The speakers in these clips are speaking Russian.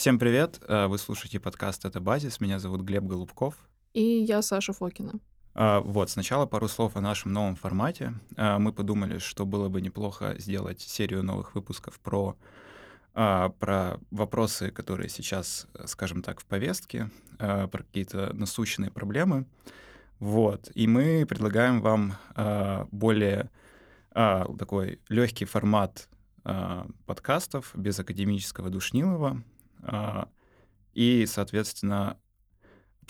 Всем привет! Э, вы слушаете подкаст «Это базис». Меня зовут Глеб Голубков. И я Саша Фокина. А, вот, сначала пару слов о нашем новом формате. А, мы подумали, что было бы неплохо сделать серию новых выпусков про, про вопросы, которые сейчас, скажем так, в повестке, про какие-то насущные проблемы. Вот. И мы предлагаем вам более такой легкий формат подкастов без академического душнилова. И, соответственно,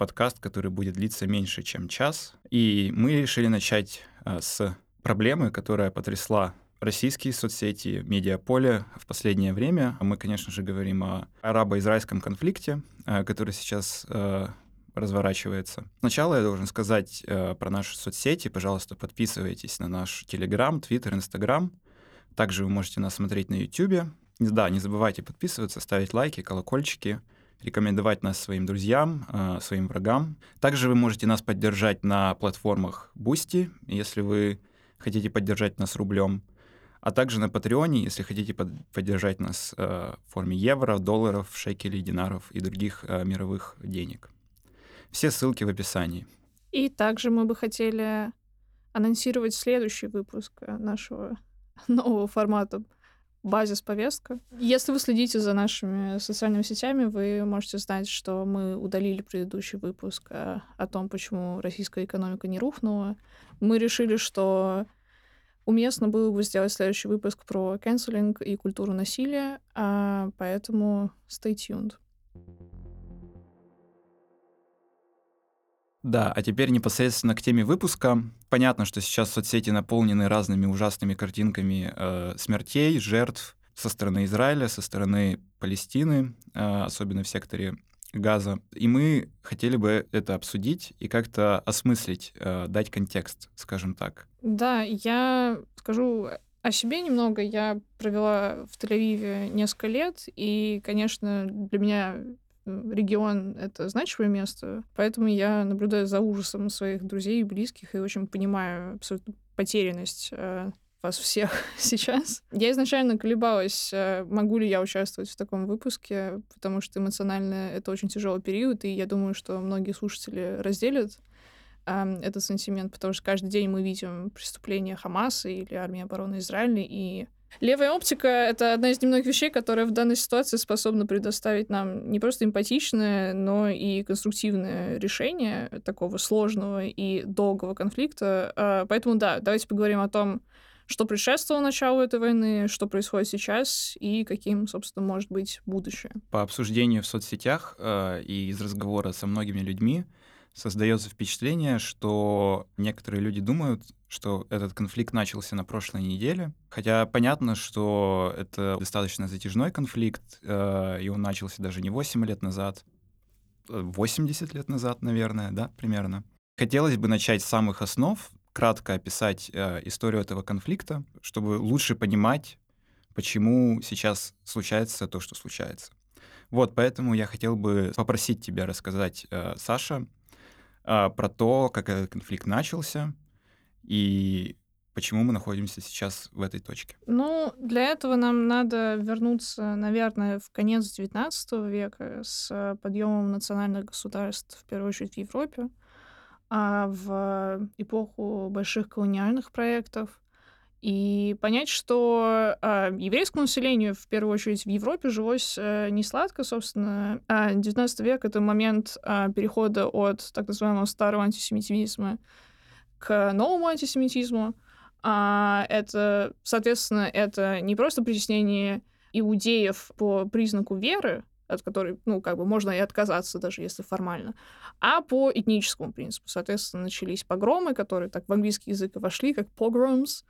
подкаст, который будет длиться меньше, чем час. И мы решили начать а, с проблемы, которая потрясла российские соцсети, медиаполе в последнее время. Мы, конечно же, говорим о арабо-израильском конфликте, а, который сейчас а, разворачивается. Сначала я должен сказать про наши соцсети. Пожалуйста, подписывайтесь на наш Телеграм, Твиттер, Инстаграм. Также вы можете нас смотреть на Ютубе. Да, не забывайте подписываться, ставить лайки, колокольчики рекомендовать нас своим друзьям, э, своим врагам. Также вы можете нас поддержать на платформах Boosty, если вы хотите поддержать нас рублем, а также на Патреоне, если хотите поддержать нас э, в форме евро, долларов, шекелей, динаров и других э, мировых денег. Все ссылки в описании. И также мы бы хотели анонсировать следующий выпуск нашего нового формата базис повестка. Если вы следите за нашими социальными сетями, вы можете знать, что мы удалили предыдущий выпуск о, э, о том, почему российская экономика не рухнула. Мы решили, что уместно было бы сделать следующий выпуск про канцелинг и культуру насилия, а поэтому stay tuned. Да, а теперь непосредственно к теме выпуска. Понятно, что сейчас соцсети наполнены разными ужасными картинками э, смертей, жертв со стороны Израиля, со стороны Палестины, э, особенно в секторе Газа. И мы хотели бы это обсудить и как-то осмыслить, э, дать контекст, скажем так. Да, я скажу о себе немного. Я провела в Тель-Авиве несколько лет, и, конечно, для меня регион — это значимое место, поэтому я наблюдаю за ужасом своих друзей и близких и очень понимаю абсолютно потерянность э, вас всех сейчас. Я изначально колебалась, э, могу ли я участвовать в таком выпуске, потому что эмоционально это очень тяжелый период, и я думаю, что многие слушатели разделят э, этот сентимент, потому что каждый день мы видим преступления Хамаса или армии обороны Израиля, и Левая оптика — это одна из немногих вещей, которая в данной ситуации способна предоставить нам не просто эмпатичное, но и конструктивное решение такого сложного и долгого конфликта. А, поэтому да, давайте поговорим о том, что предшествовало началу этой войны, что происходит сейчас и каким, собственно, может быть будущее. По обсуждению в соцсетях э, и из разговора со многими людьми создается впечатление, что некоторые люди думают, что этот конфликт начался на прошлой неделе. Хотя понятно, что это достаточно затяжной конфликт, э, и он начался даже не 8 лет назад, 80 лет назад, наверное, да, примерно. Хотелось бы начать с самых основ, кратко описать э, историю этого конфликта, чтобы лучше понимать, почему сейчас случается то, что случается. Вот, поэтому я хотел бы попросить тебя рассказать, э, Саша, э, про то, как этот конфликт начался, и почему мы находимся сейчас в этой точке? Ну, для этого нам надо вернуться, наверное, в конец XIX века с подъемом национальных государств, в первую очередь в Европе, а в эпоху больших колониальных проектов, и понять, что э, еврейскому населению, в первую очередь в Европе, жилось э, не сладко, собственно. А 19 век — это момент э, перехода от так называемого старого антисемитизма к новому антисемитизму. А это, соответственно, это не просто притеснение иудеев по признаку веры, от которой, ну, как бы можно и отказаться, даже если формально, а по этническому принципу. Соответственно, начались погромы, которые так в английский язык вошли, как pogroms,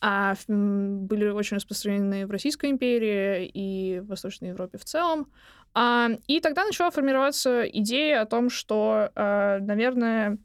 а были очень распространены в Российской империи и в Восточной Европе в целом. А, и тогда начала формироваться идея о том, что, а, наверное,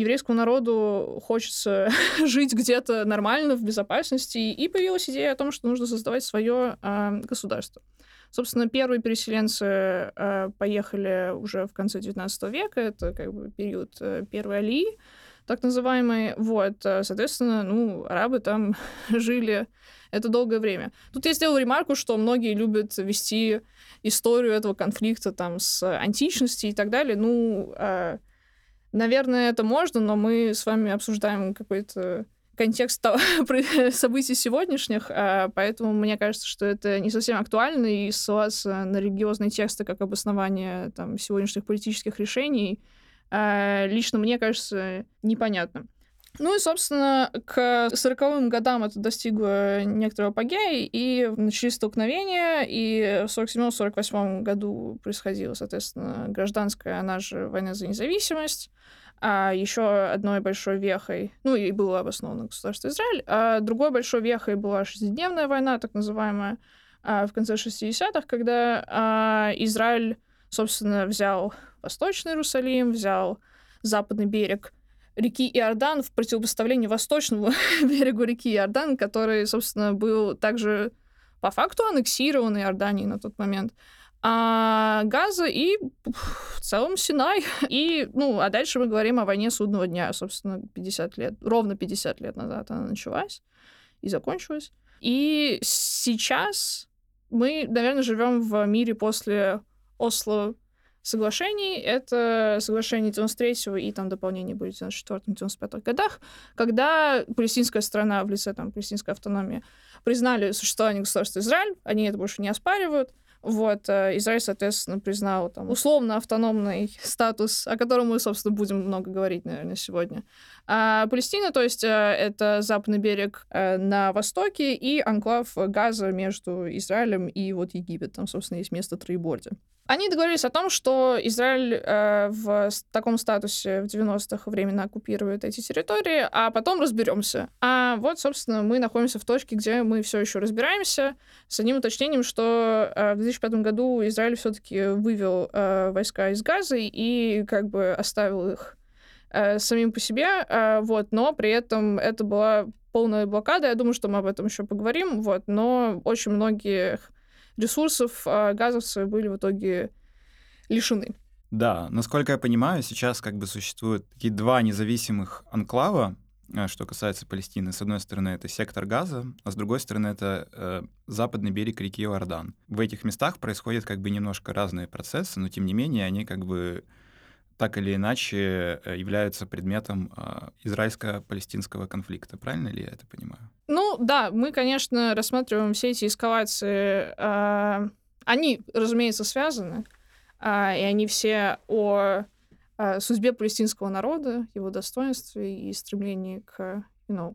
еврейскому народу хочется жить где-то нормально, в безопасности, и появилась идея о том, что нужно создавать свое э, государство. Собственно, первые переселенцы э, поехали уже в конце XIX века, это как бы период э, первой Алии, так называемый. Вот, э, соответственно, ну, арабы там жили это долгое время. Тут я сделал ремарку, что многие любят вести историю этого конфликта там с античности и так далее. Ну, э, наверное, это можно, но мы с вами обсуждаем какой-то контекст событий сегодняшних, а, поэтому мне кажется, что это не совсем актуально, и ссылаться на религиозные тексты как обоснование там, сегодняшних политических решений а, лично мне кажется непонятно. Ну и, собственно, к 40-м годам это достигло некоторого апогея, и начались столкновения, и в 47-48 году происходила, соответственно, гражданская, она же война за независимость, а еще одной большой вехой, ну и было обосновано государство Израиль, а другой большой вехой была шестидневная война, так называемая, а, в конце 60-х, когда а, Израиль, собственно, взял Восточный Иерусалим, взял западный берег реки Иордан в противопоставлении восточному берегу реки Иордан, который, собственно, был также по факту аннексирован Иорданией на тот момент а Газа и в целом Синай. И, ну, а дальше мы говорим о войне судного дня, собственно, 50 лет, ровно 50 лет назад она началась и закончилась. И сейчас мы, наверное, живем в мире после Осло соглашений. Это соглашение 93 и там дополнение будет в 94-95 годах, когда палестинская страна в лице там палестинской автономии признали существование государства Израиль, они это больше не оспаривают, вот, э, Израиль, соответственно, признал там условно автономный статус, о котором мы, собственно, будем много говорить, наверное, сегодня. А Палестина, то есть, э, это западный берег э, на востоке и анклав Газа между Израилем и вот Египет. Там, собственно, есть место Троеборди. Они договорились о том, что Израиль э, в таком статусе в 90-х временно оккупирует эти территории, а потом разберемся. А вот, собственно, мы находимся в точке, где мы все еще разбираемся, с одним уточнением, что э, в 2005 году Израиль все-таки вывел э, войска из Газы и как бы оставил их э, самим по себе, э, вот, но при этом это была полная блокада, я думаю, что мы об этом еще поговорим, вот, но очень многих ресурсов а газовцы были в итоге лишены. Да, насколько я понимаю, сейчас как бы существуют такие два независимых анклава, э, что касается Палестины. С одной стороны, это сектор Газа, а с другой стороны, это э, западный берег реки Иордан. В этих местах происходят как бы немножко разные процессы, но тем не менее они как бы так или иначе э, являются предметом э, израильско-палестинского конфликта. Правильно ли я это понимаю? Ну да, мы, конечно, рассматриваем все эти эскалации. Э, они, разумеется, связаны, э, и они все о э, судьбе палестинского народа, его достоинстве и стремлении к, you know,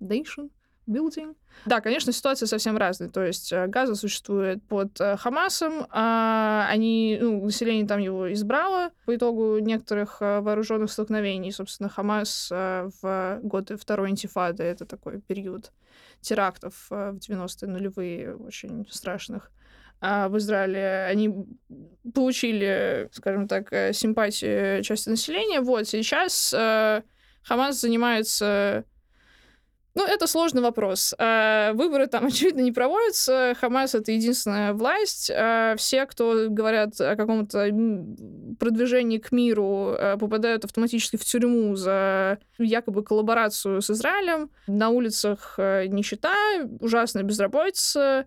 nation building. Да, конечно, ситуация совсем разная. То есть э, Газа существует под э, Хамасом, а они, ну, население там его избрало по итогу некоторых э, вооруженных столкновений. Собственно, Хамас в годы второй интифады, это такой период терактов в 90-е нулевые, очень страшных, а в Израиле они получили, скажем так, симпатии части населения. Вот сейчас Хамас занимается ну, это сложный вопрос. А, выборы там, очевидно, не проводятся. Хамас — это единственная власть. А, все, кто говорят о каком-то продвижении к миру, а, попадают автоматически в тюрьму за якобы коллаборацию с Израилем. На улицах нищета, ужасная безработица, Э,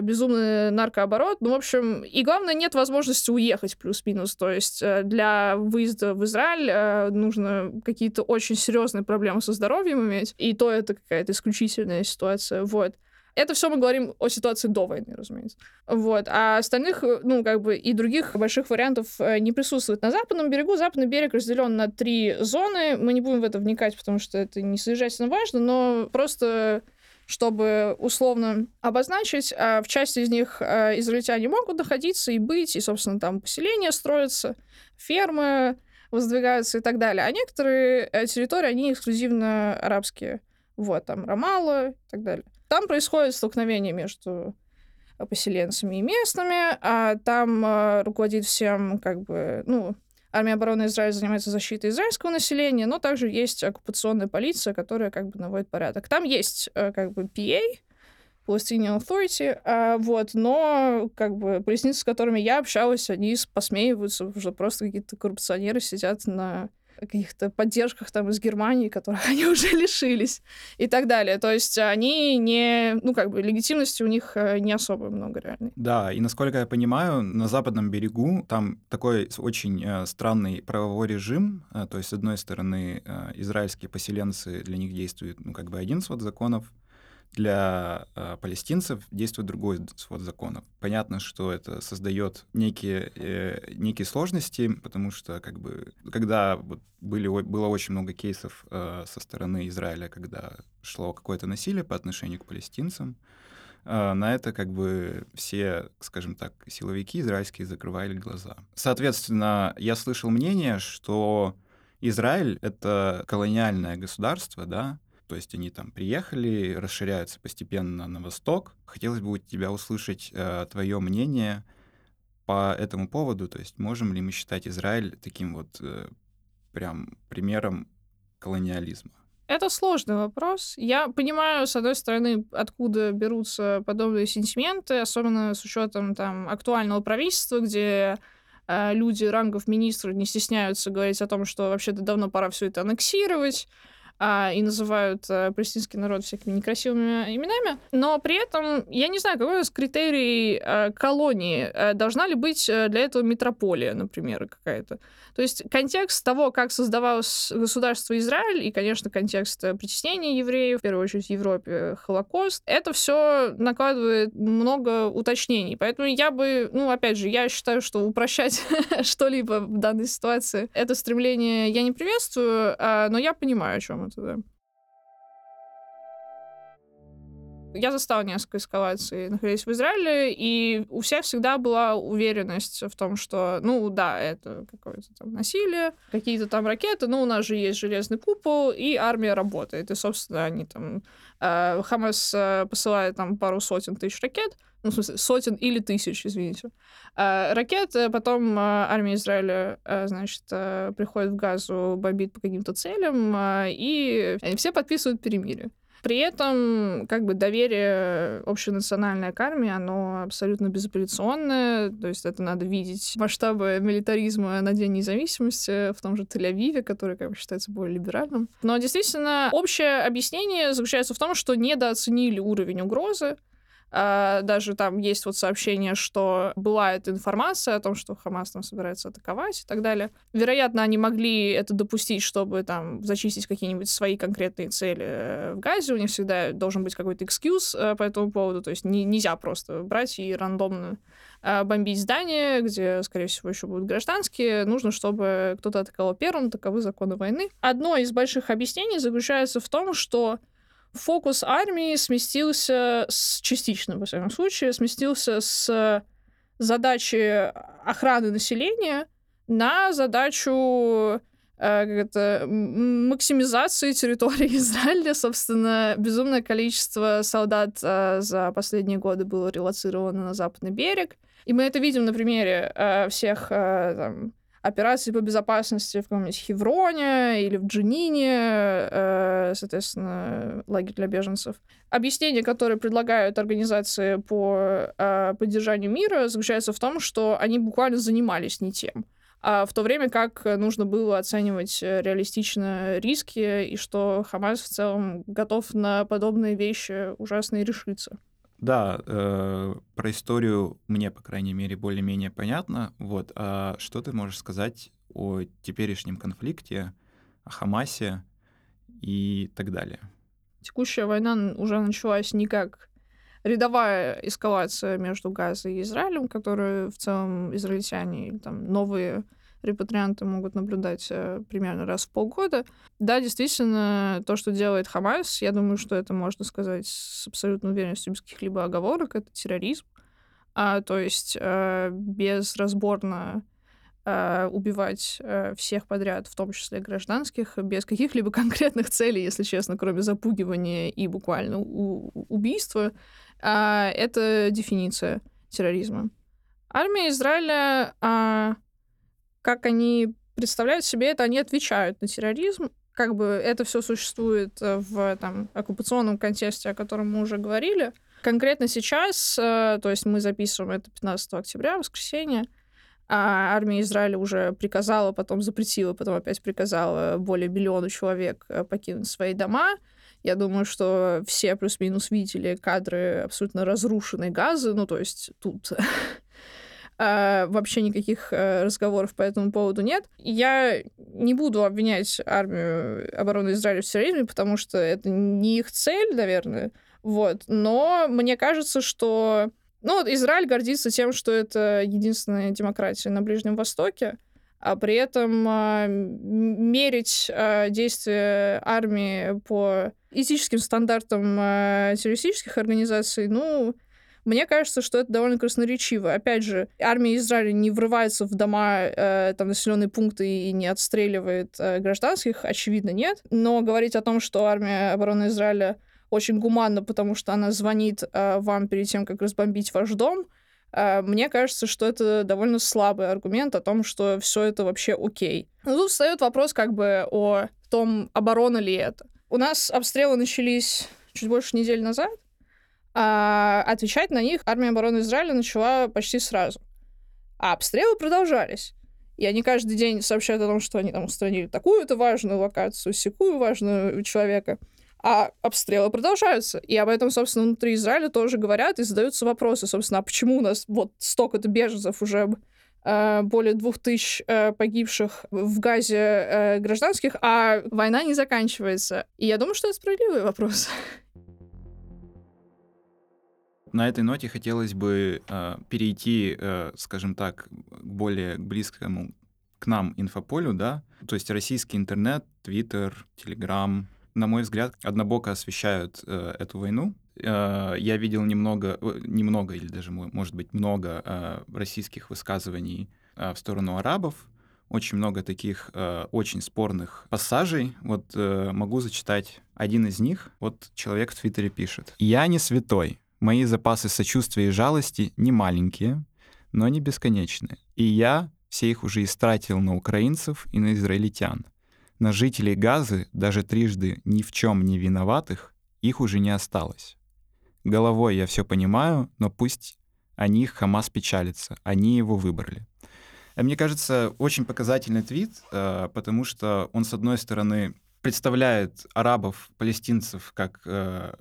безумный наркооборот. Ну, в общем, и главное, нет возможности уехать плюс-минус. То есть э, для выезда в Израиль э, нужно какие-то очень серьезные проблемы со здоровьем иметь. И то это какая-то исключительная ситуация. Вот. Это все мы говорим о ситуации до войны, разумеется. Вот. А остальных, ну, как бы, и других больших вариантов не присутствует. На западном берегу западный берег разделен на три зоны. Мы не будем в это вникать, потому что это не содержательно важно, но просто чтобы условно обозначить. А в части из них а, израильтяне могут находиться и быть, и, собственно, там поселения строятся, фермы воздвигаются и так далее. А некоторые э, территории, они эксклюзивно арабские. Вот, там Рамала и так далее. Там происходит столкновение между поселенцами и местными, а там э, руководит всем, как бы, ну, Армия обороны Израиля занимается защитой израильского населения, но также есть оккупационная полиция, которая как бы наводит порядок. Там есть э, как бы PA, Palestinian Authority, а, вот, но как бы палестинцы, с которыми я общалась, они посмеиваются, уже просто какие-то коррупционеры сидят на каких-то поддержках там из Германии, которых они уже лишились и так далее. То есть они не, ну как бы легитимности у них э, не особо много реально. Да, и насколько я понимаю, на западном берегу там такой очень э, странный правовой режим. Э, то есть с одной стороны израильские поселенцы для них действует ну как бы один свод законов, для э, палестинцев действует другой свод законов. Понятно, что это создает некие, э, некие сложности, потому что как бы, когда вот были, было очень много кейсов э, со стороны Израиля, когда шло какое-то насилие по отношению к палестинцам, э, на это как бы все, скажем так, силовики израильские закрывали глаза. Соответственно, я слышал мнение, что Израиль — это колониальное государство, да, то есть они там приехали, расширяются постепенно на восток. Хотелось бы у тебя услышать э, твое мнение по этому поводу. То есть можем ли мы считать Израиль таким вот э, прям примером колониализма? Это сложный вопрос. Я понимаю, с одной стороны, откуда берутся подобные сентименты, особенно с учетом там актуального правительства, где э, люди рангов министров не стесняются говорить о том, что вообще-то давно пора все это аннексировать а, и называют а, палестинский народ всякими некрасивыми именами. Но при этом я не знаю, какой нас критерий а, колонии. А, должна ли быть для этого метрополия, например, какая-то? То есть контекст того, как создавалось государство Израиль, и, конечно, контекст притеснения евреев, в первую очередь в Европе, Холокост, это все накладывает много уточнений. Поэтому я бы, ну, опять же, я считаю, что упрощать что-либо в данной ситуации, это стремление я не приветствую, но я понимаю, о чем это, да. Я застала несколько эскалаций, находясь в Израиле, и у всех всегда была уверенность в том, что, ну да, это какое-то там насилие, какие-то там ракеты, но у нас же есть железный купол, и армия работает. И, собственно, они там... Э, Хамас э, посылает там пару сотен тысяч ракет, ну, в смысле, сотен или тысяч, извините, э, ракет, потом армия Израиля, значит, приходит в Газу, бомбит по каким-то целям, и все подписывают перемирие. При этом как бы доверие общенациональной к армии, оно абсолютно безапелляционное, то есть это надо видеть масштабы милитаризма на День независимости в том же Тель-Авиве, который как бы считается более либеральным. Но действительно общее объяснение заключается в том, что недооценили уровень угрозы, даже там есть вот сообщение, что была эта информация о том, что Хамас там собирается атаковать и так далее. Вероятно, они могли это допустить, чтобы там зачистить какие-нибудь свои конкретные цели э, в Газе. У них всегда должен быть какой-то экскьюз uh, по этому поводу. То есть не, нельзя просто брать и рандомно uh, бомбить здания, где, скорее всего, еще будут гражданские. Нужно, чтобы кто-то атаковал первым. Таковы законы войны. Одно из больших объяснений заключается в том, что фокус армии сместился с, частично, во всяком случае, сместился с задачи охраны населения на задачу э, как это, максимизации территории Израиля. Собственно, безумное количество солдат э, за последние годы было релацировано на западный берег. И мы это видим на примере э, всех там, операции по безопасности в каком-нибудь Хевроне или в Джинине, э, соответственно, лагерь для беженцев. Объяснение, которое предлагают организации по э, поддержанию мира, заключается в том, что они буквально занимались не тем. А в то время как нужно было оценивать реалистично риски, и что Хамас в целом готов на подобные вещи ужасные решиться. Да, э, про историю мне, по крайней мере, более-менее понятно. Вот, а что ты можешь сказать о теперешнем конфликте, о Хамасе и так далее? Текущая война уже началась не как рядовая эскалация между Газой и Израилем, которую в целом израильтяне там новые репатрианты могут наблюдать э, примерно раз в полгода. Да, действительно, то, что делает Хамас, я думаю, что это можно сказать с абсолютной уверенностью, без каких-либо оговорок, это терроризм. А, то есть э, безразборно э, убивать э, всех подряд, в том числе гражданских, без каких-либо конкретных целей, если честно, кроме запугивания и буквально убийства. Э, это дефиниция терроризма. Армия Израиля э, как они представляют себе это, они отвечают на терроризм. Как бы это все существует э, в там, оккупационном контексте, о котором мы уже говорили. Конкретно сейчас, э, то есть мы записываем это 15 октября, воскресенье, а армия Израиля уже приказала, потом запретила, потом опять приказала более миллиона человек э, покинуть свои дома. Я думаю, что все плюс-минус видели кадры абсолютно разрушенной газы, ну, то есть тут а, вообще никаких а, разговоров по этому поводу нет. Я не буду обвинять армию обороны Израиля в терроризме, потому что это не их цель, наверное, вот. Но мне кажется, что ну, Израиль гордится тем, что это единственная демократия на Ближнем Востоке, а при этом э, мерить э, действия армии по этическим стандартам э, террористических организаций, ну, мне кажется, что это довольно красноречиво. Опять же, армия Израиля не врывается в дома, э, там, населенные пункты и не отстреливает э, гражданских, очевидно, нет. Но говорить о том, что армия обороны Израиля очень гуманна, потому что она звонит э, вам перед тем, как разбомбить ваш дом, э, мне кажется, что это довольно слабый аргумент о том, что все это вообще окей. Но тут встает вопрос как бы о том, оборона ли это. У нас обстрелы начались чуть больше недели назад, а отвечать на них армия обороны Израиля начала почти сразу. А обстрелы продолжались. И они каждый день сообщают о том, что они там устранили такую-то важную локацию, секую важную человека а обстрелы продолжаются. И об этом, собственно, внутри Израиля тоже говорят и задаются вопросы, собственно, а почему у нас вот столько-то беженцев уже э, более двух тысяч э, погибших в Газе э, гражданских, а война не заканчивается. И я думаю, что это справедливый вопрос. На этой ноте хотелось бы э, перейти, э, скажем так, к более близкому к нам инфополю, да, то есть российский интернет, Твиттер, Телеграм, на мой взгляд, однобоко освещают э, эту войну. Э, я видел немного, э, немного или даже, может быть, много э, российских высказываний э, в сторону арабов. Очень много таких э, очень спорных пассажей. Вот э, могу зачитать один из них. Вот человек в Твиттере пишет. «Я не святой. Мои запасы сочувствия и жалости не маленькие, но не бесконечные. И я все их уже истратил на украинцев и на израильтян. На жителей Газы, даже трижды ни в чем не виноватых, их уже не осталось. Головой я все понимаю, но пусть о них Хамас печалится, они его выбрали. Э, мне кажется, очень показательный твит, э, потому что он, с одной стороны, представляет арабов, палестинцев как э,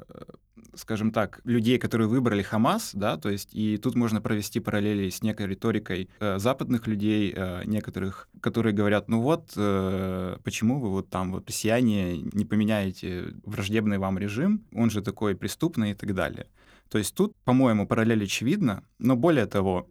скажем так, людей, которые выбрали Хамас, да, то есть и тут можно провести параллели с некой риторикой э, западных людей, э, некоторых, которые говорят, ну вот, э, почему вы вот там вот россияне не поменяете враждебный вам режим, он же такой преступный и так далее. То есть тут, по-моему, параллель очевидна, но более того,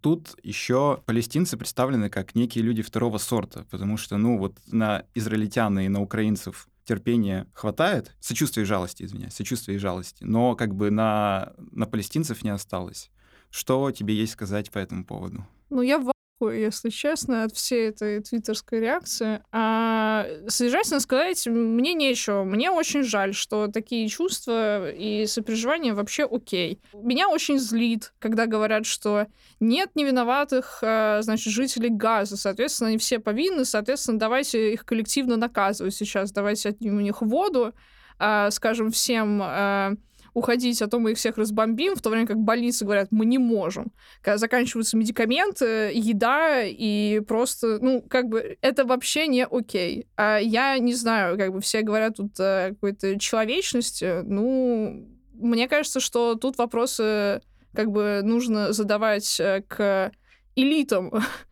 Тут еще палестинцы представлены как некие люди второго сорта, потому что, ну, вот на израильтян и на украинцев терпения хватает, сочувствия и жалости, извиняюсь, сочувствия и жалости, но как бы на, на палестинцев не осталось. Что тебе есть сказать по этому поводу? Ну, я в если честно, от всей этой твиттерской реакции. А содержательно сказать мне нечего. Мне очень жаль, что такие чувства и сопереживания вообще окей. Меня очень злит, когда говорят, что нет невиноватых, а, значит, жителей Газа, соответственно, они все повинны, соответственно, давайте их коллективно наказывать сейчас, давайте отнимем у них воду, а, скажем всем а, уходить, а то мы их всех разбомбим, в то время как больницы говорят, мы не можем. Когда заканчиваются медикаменты, еда, и просто, ну, как бы, это вообще не окей. А я не знаю, как бы все говорят тут о какой-то человечности, ну, мне кажется, что тут вопросы как бы нужно задавать э, к элитам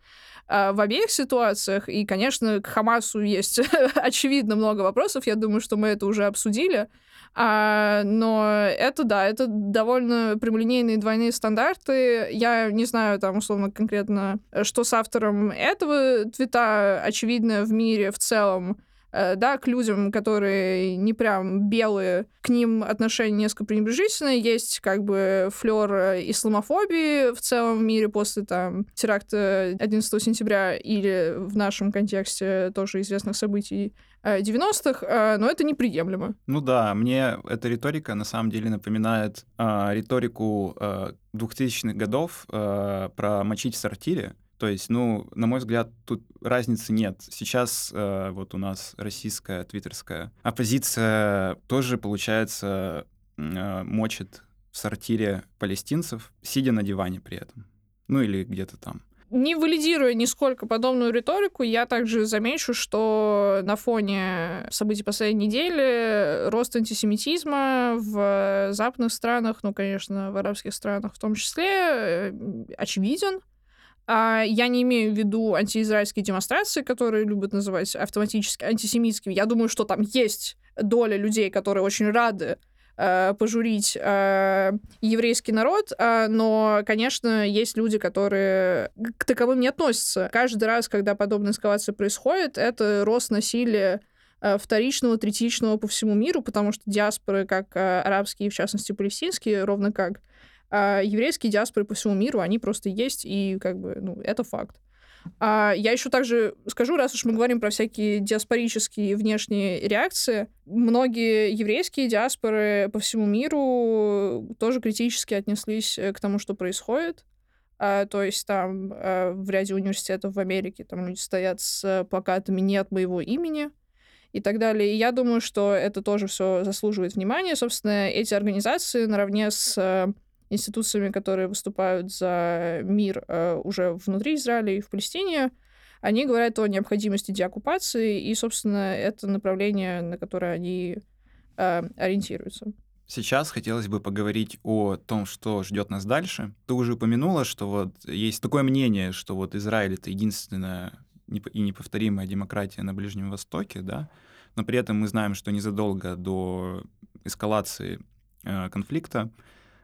в обеих ситуациях. И, конечно, к Хамасу есть очевидно много вопросов. Я думаю, что мы это уже обсудили. А, но это, да, это довольно прямолинейные двойные стандарты. Я не знаю там, условно, конкретно, что с автором этого твита очевидно в мире в целом Э, да, к людям, которые не прям белые, к ним отношение несколько пренебрежительное, есть как бы флер э, исламофобии в целом мире после там теракта 11 сентября или в нашем контексте тоже известных событий 90-х, э, но это неприемлемо. Ну да, мне эта риторика на самом деле напоминает э, риторику э, 2000-х годов э, про мочить в сортире, то есть, ну, на мой взгляд, тут разницы нет. Сейчас э, вот у нас российская твиттерская оппозиция тоже, получается, э, мочит в сортире палестинцев, сидя на диване при этом. Ну или где-то там. Не валидируя нисколько подобную риторику, я также замечу, что на фоне событий последней недели рост антисемитизма в западных странах, ну, конечно, в арабских странах в том числе, э, очевиден. А я не имею в виду антиизраильские демонстрации, которые любят называть автоматически антисемитскими. Я думаю, что там есть доля людей, которые очень рады э, пожурить э, еврейский народ, э, но, конечно, есть люди, которые к таковым не относятся. Каждый раз, когда подобная эскалация происходит, это рост насилия э, вторичного, третичного по всему миру, потому что диаспоры, как э, арабские, в частности, палестинские, ровно как э, еврейские диаспоры по всему миру, они просто есть, и как бы, ну, это факт. А я еще также скажу, раз уж мы говорим про всякие диаспорические внешние реакции, многие еврейские диаспоры по всему миру тоже критически отнеслись э, к тому, что происходит. А, то есть там а, в ряде университетов в Америке там люди стоят с плакатами «Нет моего имени», и так далее. И я думаю, что это тоже все заслуживает внимания. Собственно, эти организации наравне с институциями, которые выступают за мир э, уже внутри Израиля и в Палестине, они говорят о необходимости деоккупации, и, собственно, это направление, на которое они э, ориентируются. Сейчас хотелось бы поговорить о том, что ждет нас дальше. Ты уже упомянула, что вот есть такое мнение, что вот Израиль это единственная и неповторимая демократия на Ближнем Востоке, да, но при этом мы знаем, что незадолго до эскалации э, конфликта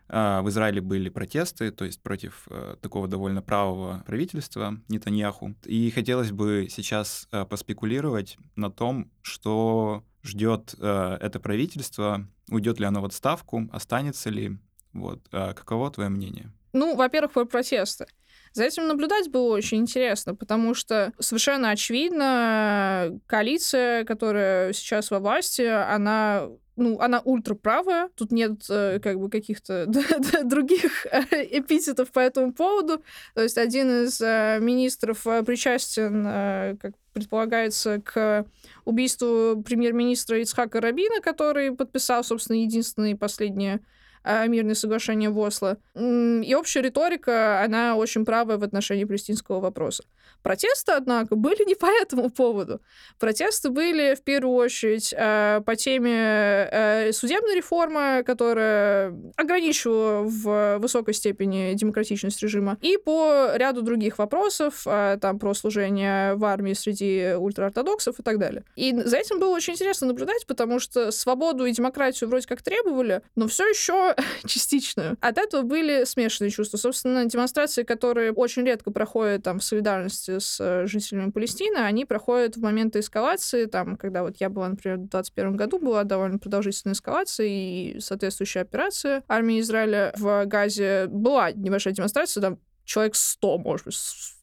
в Израиле были протесты, то есть против э, такого довольно правого правительства Нетаньяху. И хотелось бы сейчас э, поспекулировать на том, что ждет э, это правительство, уйдет ли оно в отставку, останется ли. Вот. А каково твое мнение? Ну, во-первых, про протесты. За этим наблюдать было очень интересно, потому что совершенно очевидно, коалиция, которая сейчас во власти, она ну, она ультраправая, тут нет э, как бы каких-то других э, эпитетов по этому поводу. То есть один из э, министров э, причастен, э, как предполагается, к убийству премьер-министра Ицхака Рабина, который подписал, собственно, единственное последнее а, мирное соглашение в Осло. И общая риторика, она очень правая в отношении палестинского вопроса. Протесты, однако, были не по этому поводу. Протесты были, в первую очередь, а, по теме а, судебной реформы, которая ограничивала в высокой степени демократичность режима, и по ряду других вопросов, там, про служение в армии среди ультраортодоксов и так далее. И за этим было очень интересно наблюдать, потому что свободу и демократию вроде как требовали, но все еще частичную. От этого были смешанные чувства. Собственно, демонстрации, которые очень редко проходят там в солидарности с э, жителями Палестины, они проходят в моменты эскалации, там, когда вот я была, например, в 2021 году, была довольно продолжительная эскалация и соответствующая операция армии Израиля в Газе. Была небольшая демонстрация, там человек 100, может быть,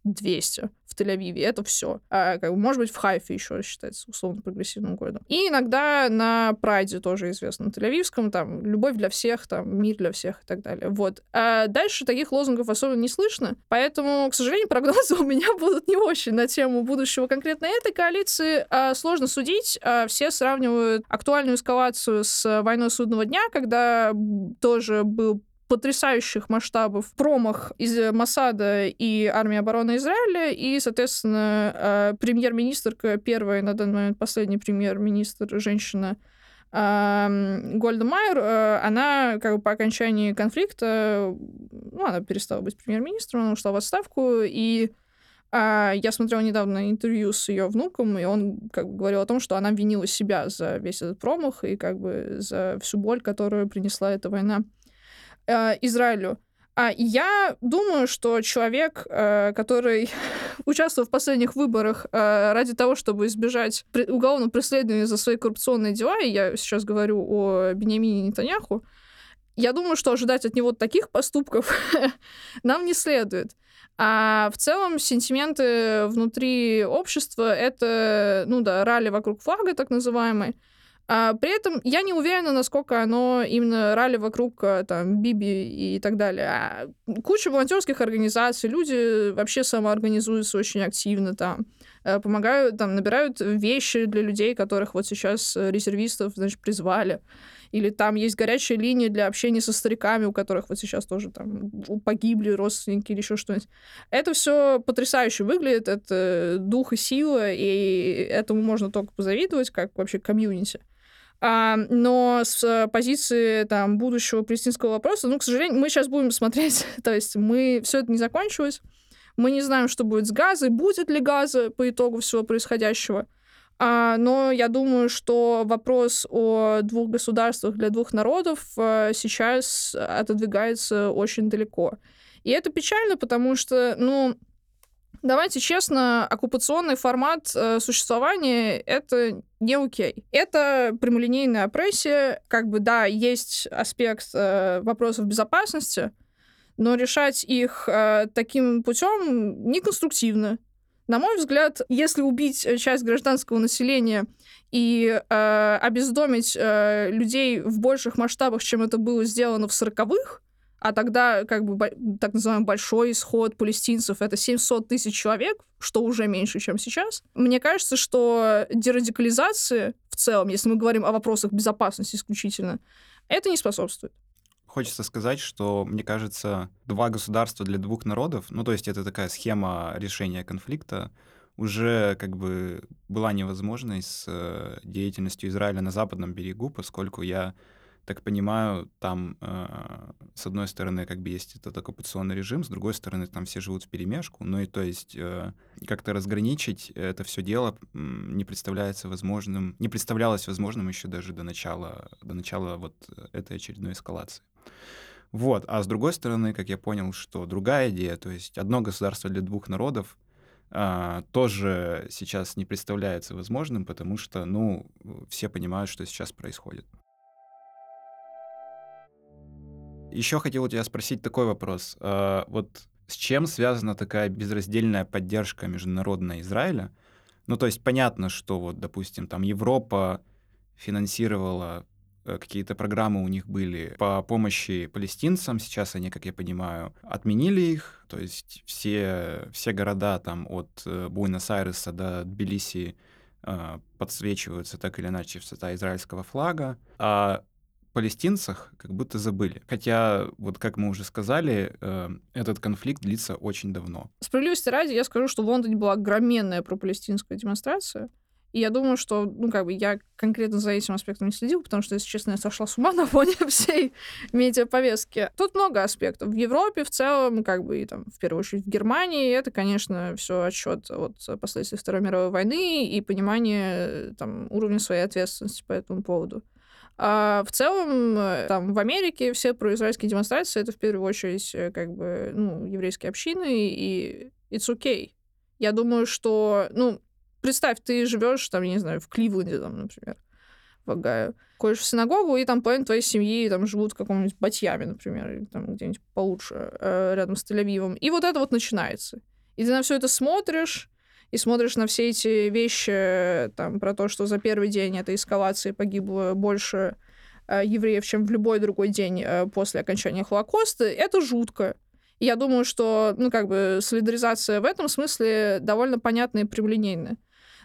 200 в Тель-Авиве. Это все. А, как может быть, в Хайфе еще считается условно прогрессивным городом. И иногда на Прайде тоже известно, на Тель-Авивском, там, любовь для всех, там, мир для всех и так далее. Вот. А дальше таких лозунгов особо не слышно, поэтому, к сожалению, прогнозы у меня будут не очень на тему будущего конкретно этой коалиции. А, сложно судить. А, все сравнивают актуальную эскалацию с войной судного дня, когда тоже был потрясающих масштабов промах из Масада и армии обороны Израиля, и, соответственно, э, премьер-министрка, первая на данный момент последний премьер-министр, женщина, Гольда Майер, э, она как бы по окончании конфликта, ну, она перестала быть премьер-министром, она ушла в отставку, и а, я смотрела недавно интервью с ее внуком, и он как бы говорил о том, что она винила себя за весь этот промах и как бы за всю боль, которую принесла эта война э, Израилю. А я думаю, что человек, э, который участвовал в последних выборах э, ради того, чтобы избежать уголовного преследования за свои коррупционные дела, и я сейчас говорю о Бенемине Нетаньяху, я думаю, что ожидать от него таких поступков нам не следует. А в целом сентименты внутри общества — это, ну да, ралли вокруг флага, так называемый, а при этом я не уверена, насколько оно именно ралли вокруг э, там Биби и так далее. А куча волонтерских организаций, люди вообще самоорганизуются очень активно там. э, помогают, там, набирают вещи для людей, которых вот сейчас э, резервистов, значит, призвали. Или там есть горячая линия для общения со стариками, у которых вот сейчас тоже там погибли родственники или еще что-нибудь. Это все потрясающе выглядит, это дух и сила, и этому можно только позавидовать, как вообще комьюнити. А, но с позиции там будущего палестинского вопроса, ну, к сожалению, мы сейчас будем смотреть, то есть мы все это не закончилось, мы не знаем, что будет с газой, будет ли газа по итогу всего происходящего. А, но я думаю, что вопрос о двух государствах для двух народов а, сейчас отодвигается очень далеко. И это печально, потому что, ну, Давайте честно, оккупационный формат э, существования — это не окей. Это прямолинейная опрессия. Как бы, да, есть аспект э, вопросов безопасности, но решать их э, таким путем неконструктивно. На мой взгляд, если убить часть гражданского населения и э, обездомить э, людей в больших масштабах, чем это было сделано в сороковых, а тогда как бы так называемый большой исход палестинцев — это 700 тысяч человек, что уже меньше, чем сейчас. Мне кажется, что дерадикализации в целом, если мы говорим о вопросах безопасности исключительно, это не способствует. Хочется сказать, что, мне кажется, два государства для двух народов, ну, то есть это такая схема решения конфликта, уже как бы была невозможной с э, деятельностью Израиля на западном берегу, поскольку я так понимаю, там, э, с одной стороны, как бы есть этот оккупационный режим, с другой стороны, там все живут в перемешку. Ну и то есть э, как-то разграничить это все дело не представляется возможным, не представлялось возможным еще даже до начала, до начала вот этой очередной эскалации. Вот. А с другой стороны, как я понял, что другая идея, то есть одно государство для двух народов, Uh, тоже сейчас не представляется возможным, потому что, ну, все понимают, что сейчас происходит. Еще хотел у тебя спросить такой вопрос. А, вот с чем связана такая безраздельная поддержка международная Израиля? Ну, то есть понятно, что вот, допустим, там Европа финансировала э, какие-то программы у них были по помощи палестинцам. Сейчас они, как я понимаю, отменили их. То есть все, все города там от э, Буэнос-Айреса до Тбилиси э, подсвечиваются так или иначе в цвета израильского флага. А палестинцах как будто забыли. Хотя, вот как мы уже сказали, э, этот конфликт длится очень давно. Справедливости ради, я скажу, что в Лондоне была огроменная пропалестинская демонстрация. И я думаю, что, ну, как бы, я конкретно за этим аспектом не следил, потому что, если честно, я сошла с ума на фоне всей медиаповестки. Тут много аспектов. В Европе в целом, как бы, и там, в первую очередь, в Германии, это, конечно, все отчет от последствий Второй мировой войны и понимание, там, уровня своей ответственности по этому поводу. А в целом, э, там, в Америке все произраильские демонстрации — это в первую очередь э, как бы, ну, еврейские общины, и it's okay. Я думаю, что, ну, представь, ты живешь там, я не знаю, в Кливленде, там, например, в Огайо, ходишь в синагогу, и там половина твоей семьи там живут в каком-нибудь Батьяме, например, или там где-нибудь получше, э, рядом с Тель-Авивом. И вот это вот начинается. И ты на все это смотришь, и смотришь на все эти вещи, там, про то, что за первый день этой эскалации погибло больше э, евреев, чем в любой другой день э, после окончания Холокоста, это жутко. И я думаю, что, ну, как бы, солидаризация в этом смысле довольно понятная и прямолинейная.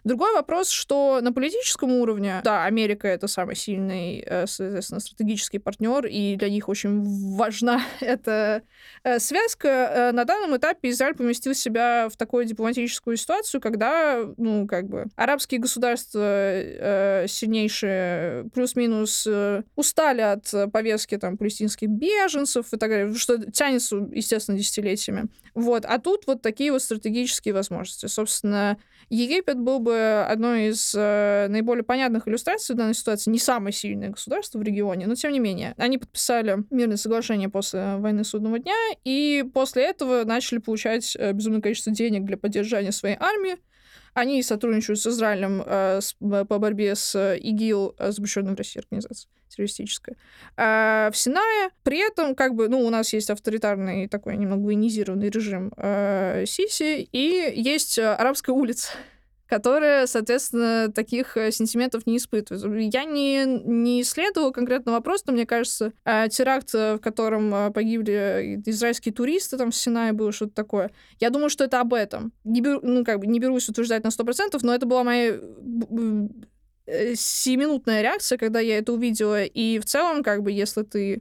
Другой вопрос, что на политическом уровне, да, Америка это самый сильный, э, соответственно, стратегический партнер, и для них очень важна эта э, связка. Э, на данном этапе Израиль поместил себя в такую дипломатическую ситуацию, когда, ну, как бы, арабские государства сильнейшие плюс-минус устали от повестки там палестинских беженцев и так далее, что тянется, естественно, десятилетиями. Вот. А тут вот такие вот стратегические возможности. Собственно, Египет был бы одной из э, наиболее понятных иллюстраций в данной ситуации. Не самое сильное государство в регионе, но тем не менее. Они подписали мирное соглашение после войны судного дня, и после этого начали получать э, безумное количество денег для поддержания своей армии. Они сотрудничают с Израилем э, с, по борьбе с ИГИЛ, э, запрещенной в России организацией террористическая, э, в Синае. При этом, как бы, ну, у нас есть авторитарный такой немного военизированный режим э, Сиси, и есть арабская улица, которые, соответственно, таких э, сентиментов не испытывают. Я не, не исследовала конкретно вопрос, но мне кажется, э, теракт, в котором погибли израильские туристы, там в Синае было что-то такое, я думаю, что это об этом. Не беру, ну, как бы не берусь утверждать на 100%, но это была моя семинутная реакция, когда я это увидела. И в целом, как бы, если ты Э,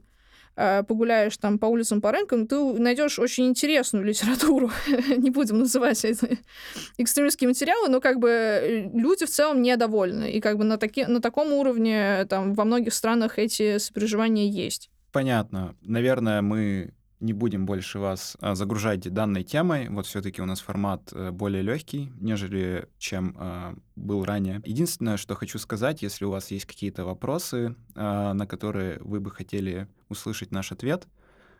погуляешь там по улицам, по рынкам, ты найдешь очень интересную литературу. Не будем называть это экстремистские материалы, но как бы э, люди в целом недовольны. И как бы на, таки, на таком уровне там во многих странах эти сопереживания есть. Понятно. Наверное, мы не будем больше вас а, загружать данной темой. Вот все-таки у нас формат э, более легкий, нежели чем а, был ранее. Единственное, что хочу сказать, если у вас есть какие-то вопросы, а, на которые вы бы хотели услышать наш ответ,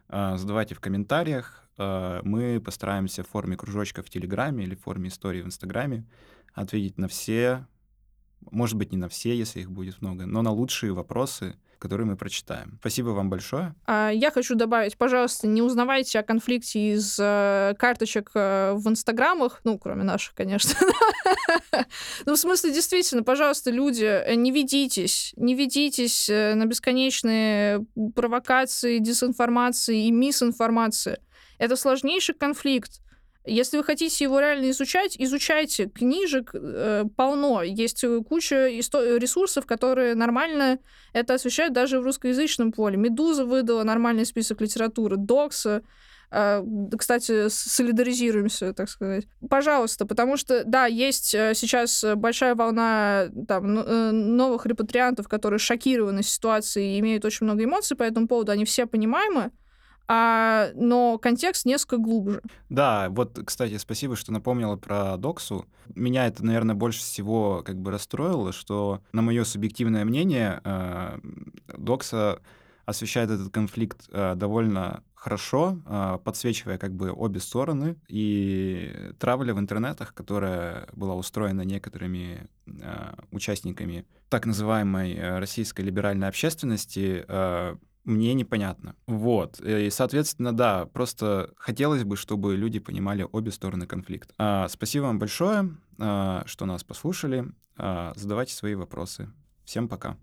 задавайте в комментариях. Мы постараемся в форме кружочка в Телеграме или в форме истории в Инстаграме ответить на все, может быть, не на все, если их будет много, но на лучшие вопросы, который мы прочитаем. Спасибо вам большое. А, я хочу добавить, пожалуйста, не узнавайте о конфликте из э, карточек э, в инстаграмах, ну, кроме наших, конечно. Ну, в смысле, действительно, пожалуйста, люди, э, не ведитесь, не ведитесь на бесконечные провокации, дезинформации и мисинформации. Это сложнейший конфликт. Если вы хотите его реально изучать, изучайте. Книжек э, полно. Есть куча ресурсов, которые нормально это освещают даже в русскоязычном поле. «Медуза» выдала нормальный список литературы, «Докса», э, кстати, солидаризируемся, так сказать. Пожалуйста, потому что, да, есть э, сейчас большая волна там, э, новых репатриантов, которые шокированы ситуацией и имеют очень много эмоций по этому поводу, они все понимаемы, а, но контекст несколько глубже. Да, вот, кстати, спасибо, что напомнила про Доксу. Меня это, наверное, больше всего как бы расстроило, что, на мое субъективное мнение, э, Докса освещает этот конфликт э, довольно хорошо, э, подсвечивая как бы обе стороны. И травля в интернетах, которая была устроена некоторыми э, участниками так называемой э, российской либеральной общественности, мне непонятно. Вот. И, соответственно, да, просто хотелось бы, чтобы люди понимали обе стороны конфликта. А, спасибо вам большое, а, что нас послушали. А, задавайте свои вопросы. Всем пока.